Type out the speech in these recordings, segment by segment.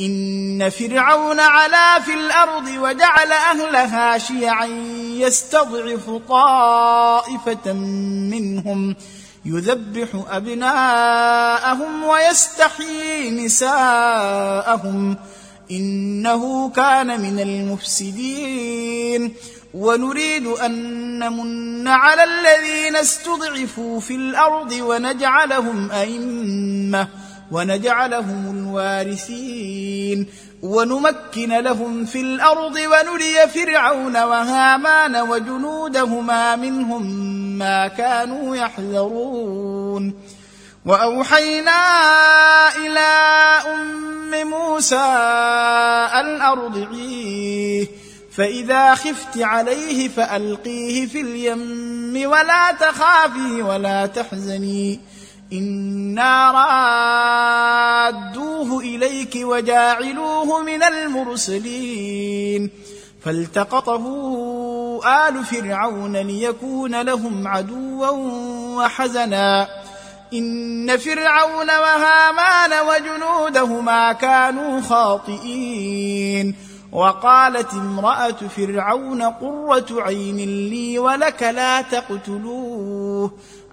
ان فرعون علا في الأرض وجعل اهلها شيعا يستضعف طائفه منهم يذبح ابناءهم ويستحيي نساءهم انه كان من المفسدين ونريد ان نمن على الذين استضعفوا في الأرض ونجعلهم ائمه ونجعلهم الوارثين ونمكن لهم في الأرض ونري فرعون وهامان وجنودهما منهم ما كانوا يحذرون. وأوحينا إلى أم موسى أن أرضعيه فإذا خفت عليه فألقيه في اليم ولا تخافي ولا تحزني. أنا رادوه اليك وجاعلوه من المرسلين فالتقطه ال فرعون ليكون لهم عدوا وحزنا ان فرعون وهامان وجنودهما كانوا خاطئين وقالت امراه فرعون قره عين لي ولك لا تقتلوه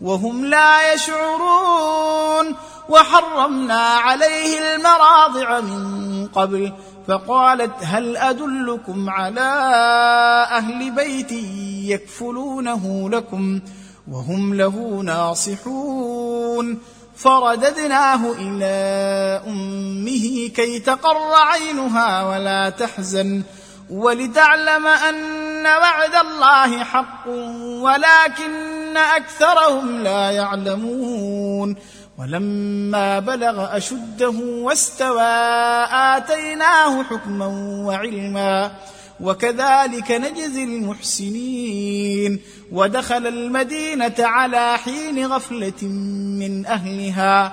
وهم لا يشعرون. وحرمنا عليه المراضع من قبل فقالت هل أدلكم على أهل بيت يكفلونه لكم وهم له ناصحون؟ فرددناه إلى أمه كي تقر عينها ولا تحزن. ولتعلم أن وعد الله حق ولكن أكثرهم لا يعلمون. ولما بلغ أشده واستوى آتيناه حكما وعلما وكذلك نجزي المحسنين. ودخل المدينة على حين غفلة من أهلها.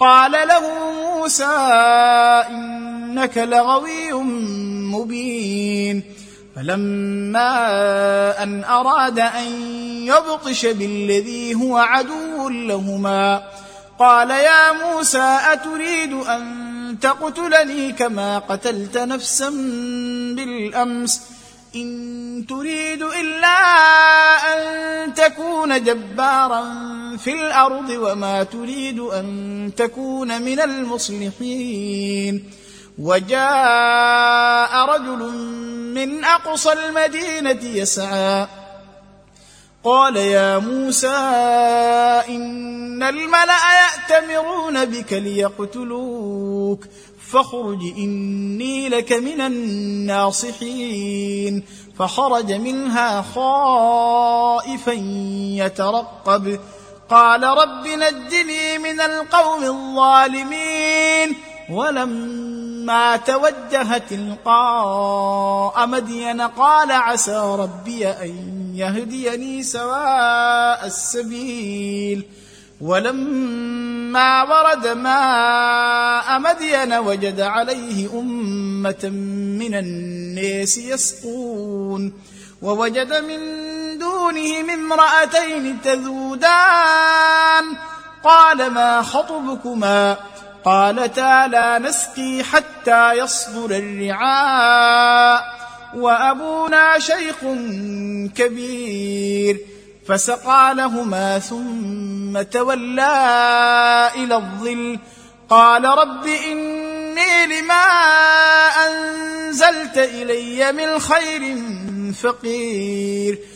قال له موسى إنك لغوي مبين فلما أن أراد أن يبطش بالذي هو عدو لهما قال يا موسى أتريد أن تقتلني كما قتلت نفسا بالأمس إن تريد إلا أن تكون جبارا في الأرض وما تريد أن تكون من المصلحين. وجاء رجل من أقصى المدينة يسعى. قال يا موسى إن الملأ يأتمرون بك ليقتلوك فاخرج إني لك من الناصحين. فخرج منها خائفا يترقب. قال رب نجني من القوم الظالمين ولما توجه تلقاء مدين قال عسى ربي أن يهديني سواء السبيل. ولما ورد ماء مدين وجد عليه أمة من الناس يسقون. ووجد من دونهم امراتين تذودان. قال ما خطبكما؟ قالتا لا نسقي حتى يصدر الرعاء. وأبونا شيخ كبير. فسقى لهما ثم تولى إلى الظل. قال رب إني لما أنزلت إلي من خير فقير.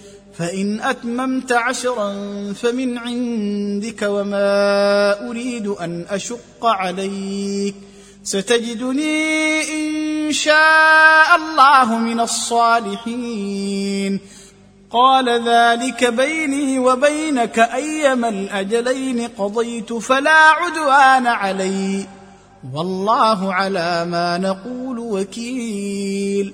فإن أتممت عشرا فمن عندك وما أريد أن أشق عليك. ستجدني إن شاء الله من الصالحين. قال ذلك بيني وبينك أيما الأجلين قضيت فلا عدوان علي. والله على ما نقول وكيل.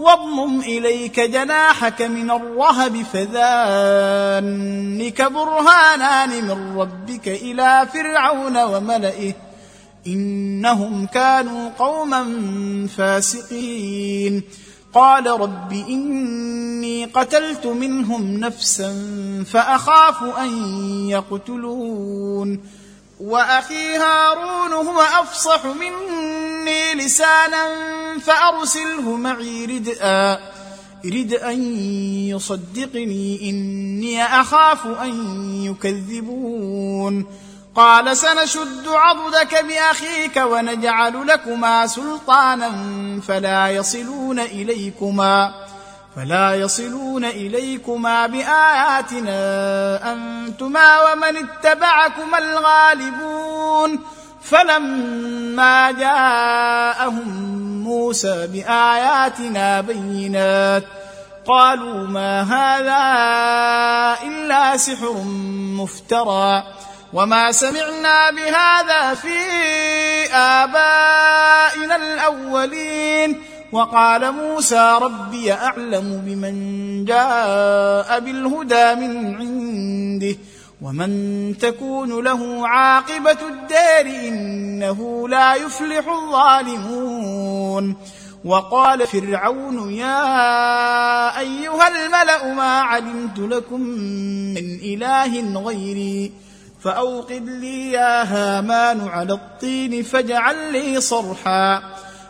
واضمم إليك جناحك من الرهب فذانك برهانان من ربك إلى فرعون وملئه. إنهم كانوا قوما فاسقين. قال رب إني قتلت منهم نفسا فأخاف أن يقتلون. وأخي هارون هو أفصح مني. لسانا فأرسله معي ردءا رد ان يصدقني إني أخاف أن يكذبون. قال سنشد عضدك بأخيك ونجعل لكما سلطانا فلا يصلون إليكما فلا يصلون إليكما بآياتنا أنتما ومن اتبعكما الغالبون. فلما جاءهم موسى بآياتنا بينات قالوا ما هذا إلا سحر مفترى وما سمعنا بهذا في آبائنا الأولين. وقال موسى ربي أعلم بمن جاء بالهدى من عنده ومن تكون له عاقبه الدار انه لا يفلح الظالمون وقال فرعون يا ايها الملا ما علمت لكم من اله غيري فاوقد لي يا هامان على الطين فاجعل لي صرحا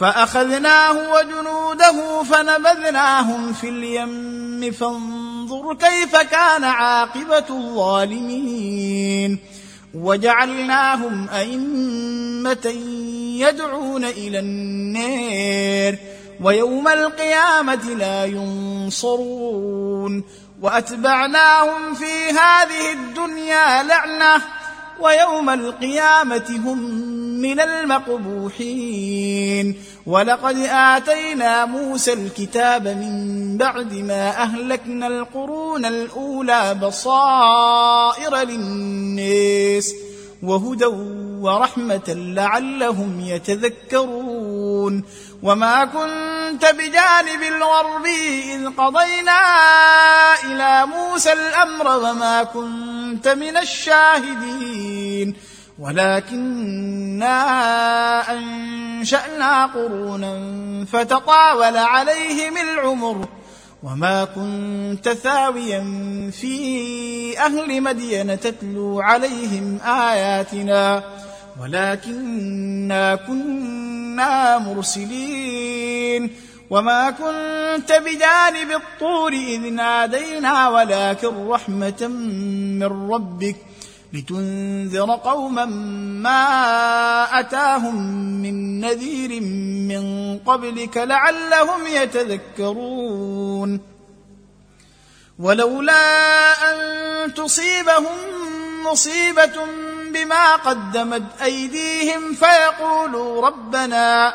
فأخذناه وجنوده فنبذناهم في اليم فانظر كيف كان عاقبة الظالمين. وجعلناهم أئمة يدعون إلى النار ويوم القيامة لا ينصرون. وأتبعناهم في هذه الدنيا لعنة ويوم القيامة هم من المقبوحين. ولقد آتينا موسى الكتاب من بعد ما أهلكنا القرون الأولى بصائر للناس وهدى ورحمة لعلهم يتذكرون. وما كنت بجانب الغرب إذ قضينا إلى موسى الأمر وما كنت من الشاهدين. ولكنا أنشأنا قرونا فتطاول عليهم العمر وما كنت ثاويا في أهل مدين تتلو عليهم آياتنا ولكنا كنا مرسلين وما كنت بجانب الطور إذ نادينا ولكن رحمة من ربك لتنذر قوما ما أتاهم من نذير من قبلك لعلهم يتذكرون. ولولا أن تصيبهم مصيبة بما قدمت أيديهم فيقولوا ربنا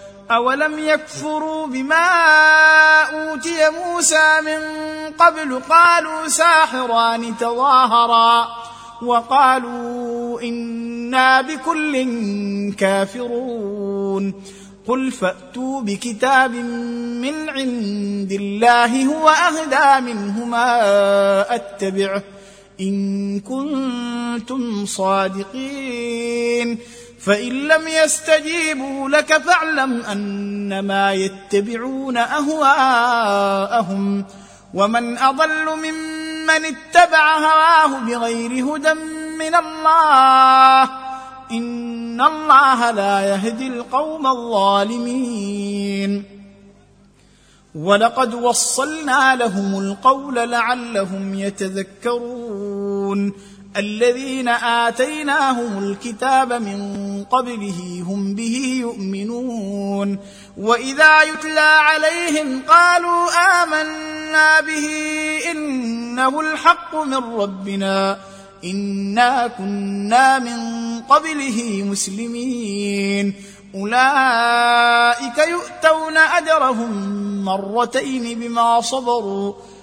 اولم يكفروا بما اوتي موسى من قبل قالوا ساحران تظاهرا وقالوا أنا بكل كافرون قل فاتوا بكتاب من عند الله هو اهدى منهما اتبعه ان كنتم صادقين فإن لم يستجيبوا لك فاعلم أنما يتبعون أهواءهم. ومن أضل ممن اتبع هواه بغير هدى من الله. إن الله لا يهدي القوم الظالمين. ولقد وصلنا لهم القول لعلهم يتذكرون. الذين آتيناهم الكتاب من قبله هم به يؤمنون. وإذا يتلى عليهم قالوا آمنا به إنه الحق من ربنا إنا كنا من قبله مسلمين. أولئك يؤتون أجرهم مرتين بما صبروا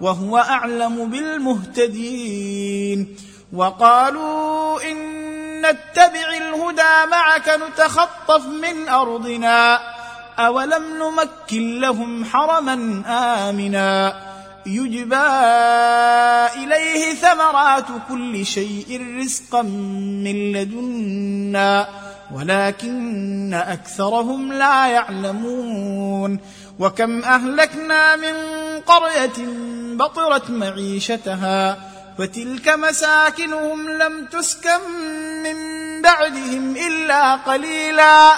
وهو أعلم بالمهتدين. وقالوا إن نتبع الهدى معك نتخطف من أرضنا. أولم نمكن لهم حرما آمنا. يجبى إليه ثمرات كل شيء رزقا من لدنا ولكن أكثرهم لا يعلمون. وكم أهلكنا من قرية بطرت معيشتها فتلك مساكنهم لم تسكن من بعدهم إلا قليلا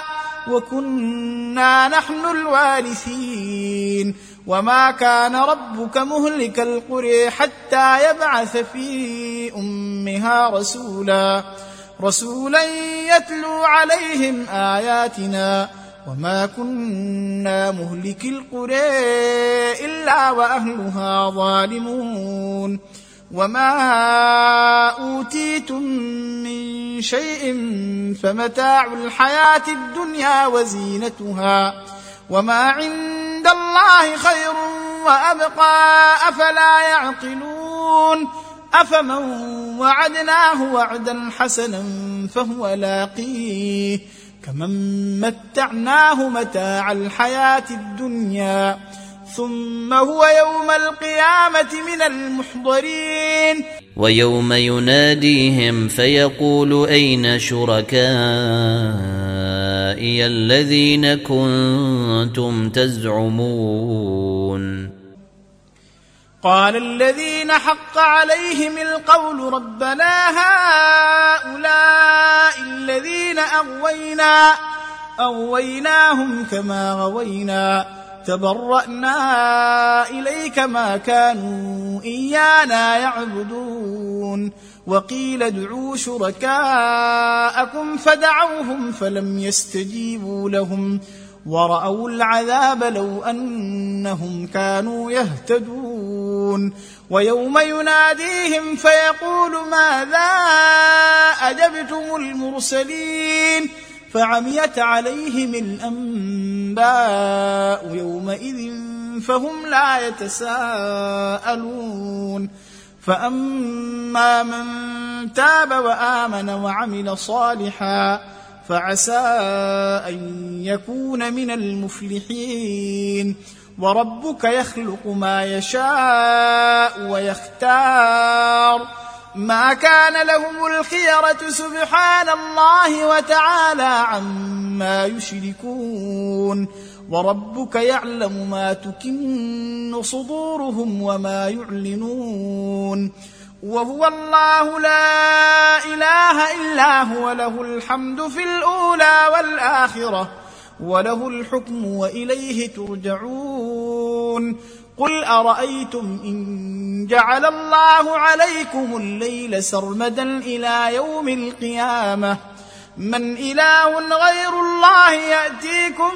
وكنا نحن الوارثين وما كان ربك مهلك القرى حتى يبعث في أمها رسولا رسولا يتلو عليهم آياتنا وما كنا مهلك القرى الا واهلها ظالمون وما اوتيتم من شيء فمتاع الحياة الدنيا وزينتها وما عند الله خير وابقى افلا يعقلون افمن وعدناه وعدا حسنا فهو لاقيه كمن متعناه متاع الحياة الدنيا ثم هو يوم القيامة من المحضرين. ويوم يناديهم فيقول أين شركائي الذين كنتم تزعمون؟ قال الذين حق عليهم القول ربنا هؤلاء الذين أغوينا أغويناهم كما غوينا تبرأنا إليك ما كانوا إيانا يعبدون. وقيل ادعوا شركاءكم فدعوهم فلم يستجيبوا لهم. ورأوا العذاب لو أنهم كانوا يهتدون. ويوم يناديهم فيقول ماذا أجبتم المرسلين؟ فعميت عليهم الأنباء يومئذ فهم لا يتساءلون. فأما من تاب وآمن وعمل صالحا فعسى أن يكون من المفلحين. وربك يخلق ما يشاء ويختار. ما كان لهم الخيرة سبحان الله وتعالى عما يشركون. وربك يعلم ما تكن صدورهم وما يعلنون. وهو الله لا إله إلا هو له الحمد في الأولى والآخرة وله الحكم وإليه ترجعون. قل أرأيتم إن جعل الله عليكم الليل سرمدا إلى يوم القيامة؟ من إله غير الله يأتيكم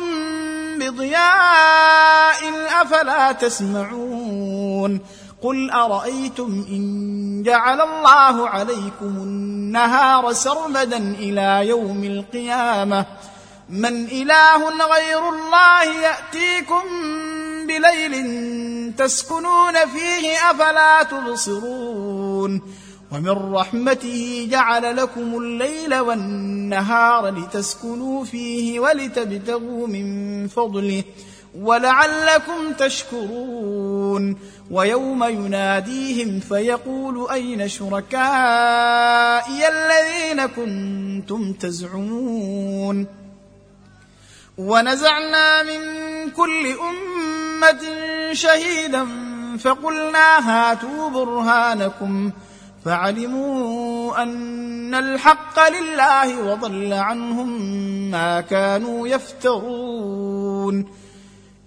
بضياء أفلا تسمعون. قل أرأيتم إن جعل الله عليكم النهار سرمدا إلى يوم القيامة. من إله غير الله يأتيكم بليل تسكنون فيه أفلا تبصرون. ومن رحمته جعل لكم الليل والنهار لتسكنوا فيه ولتبتغوا من فضله ولعلكم تشكرون. ويوم يناديهم فيقول أين شركائي الذين كنتم تزعمون؟ ونزعنا من كل أمة شهيدا فقلنا هاتوا برهانكم فعلموا أن الحق لله وضل عنهم ما كانوا يفترون.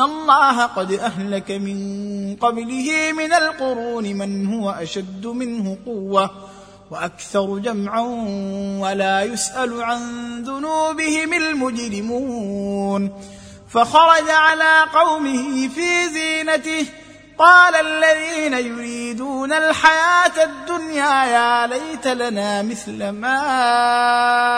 ان الله قد اهلك من قبله من القرون من هو اشد منه قوه وأكثر جمعا ولا يسال عن ذنوبهم المجرمون فخرج على قومه في زينته قال الذين يريدون الحياة الدنيا يا ليت لنا مثل ما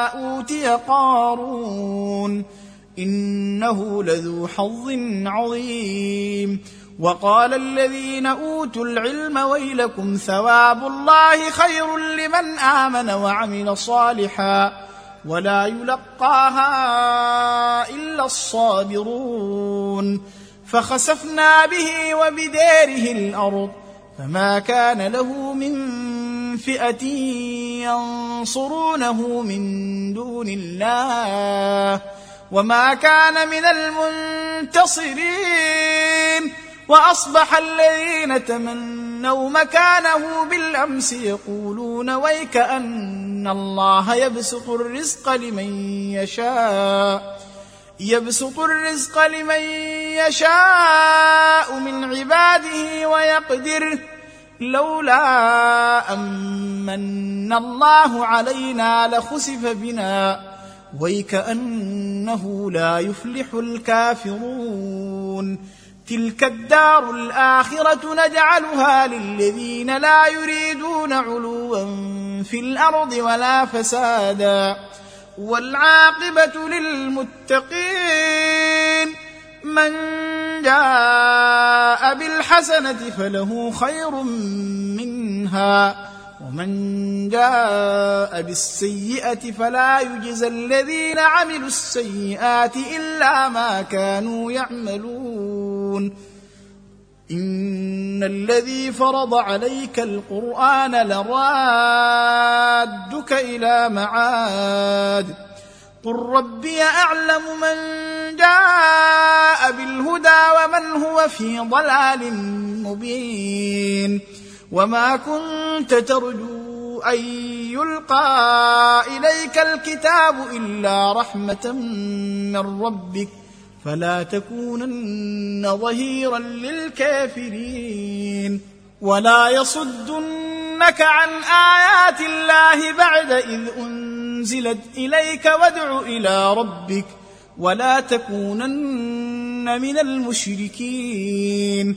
اوتي قارون إنه لذو حظ عظيم. وقال الذين أوتوا العلم ويلكم ثواب الله خير لمن آمن وعمل صالحا ولا يلقاها إلا الصابرون. فخسفنا به وبداره الأرض فما كان له من فئة ينصرونه من دون الله. وما كان من المنتصرين وأصبح الذين تمنوا مكانه بالأمس يقولون ويك أن الله يبسط الرزق لمن يشاء يبسط الرزق لمن يشاء من عباده ويقدر لولا أمن الله علينا لخسف بنا ويكأنه لا يفلح الكافرون. تلك الدار الآخرة نجعلها للذين لا يريدون علوا في الأرض ولا فسادا. والعاقبة للمتقين. من جاء بالحسنة فله خير منها. ومن جاء بالسيئة فلا يجزى الذين عملوا السيئات إلا ما كانوا يعملون. إن الذي فرض عليك القرآن لرادك إلى معاد. قل ربي أعلم من جاء بالهدى ومن هو في ضلال مبين. وما كنت ترجو ان يلقى اليك الكتاب الا رحمه من ربك فلا تكونن ظهيرا للكافرين ولا يصدنك عن ايات الله بعد اذ انزلت اليك وادع إلى ربك ولا تكونن من المشركين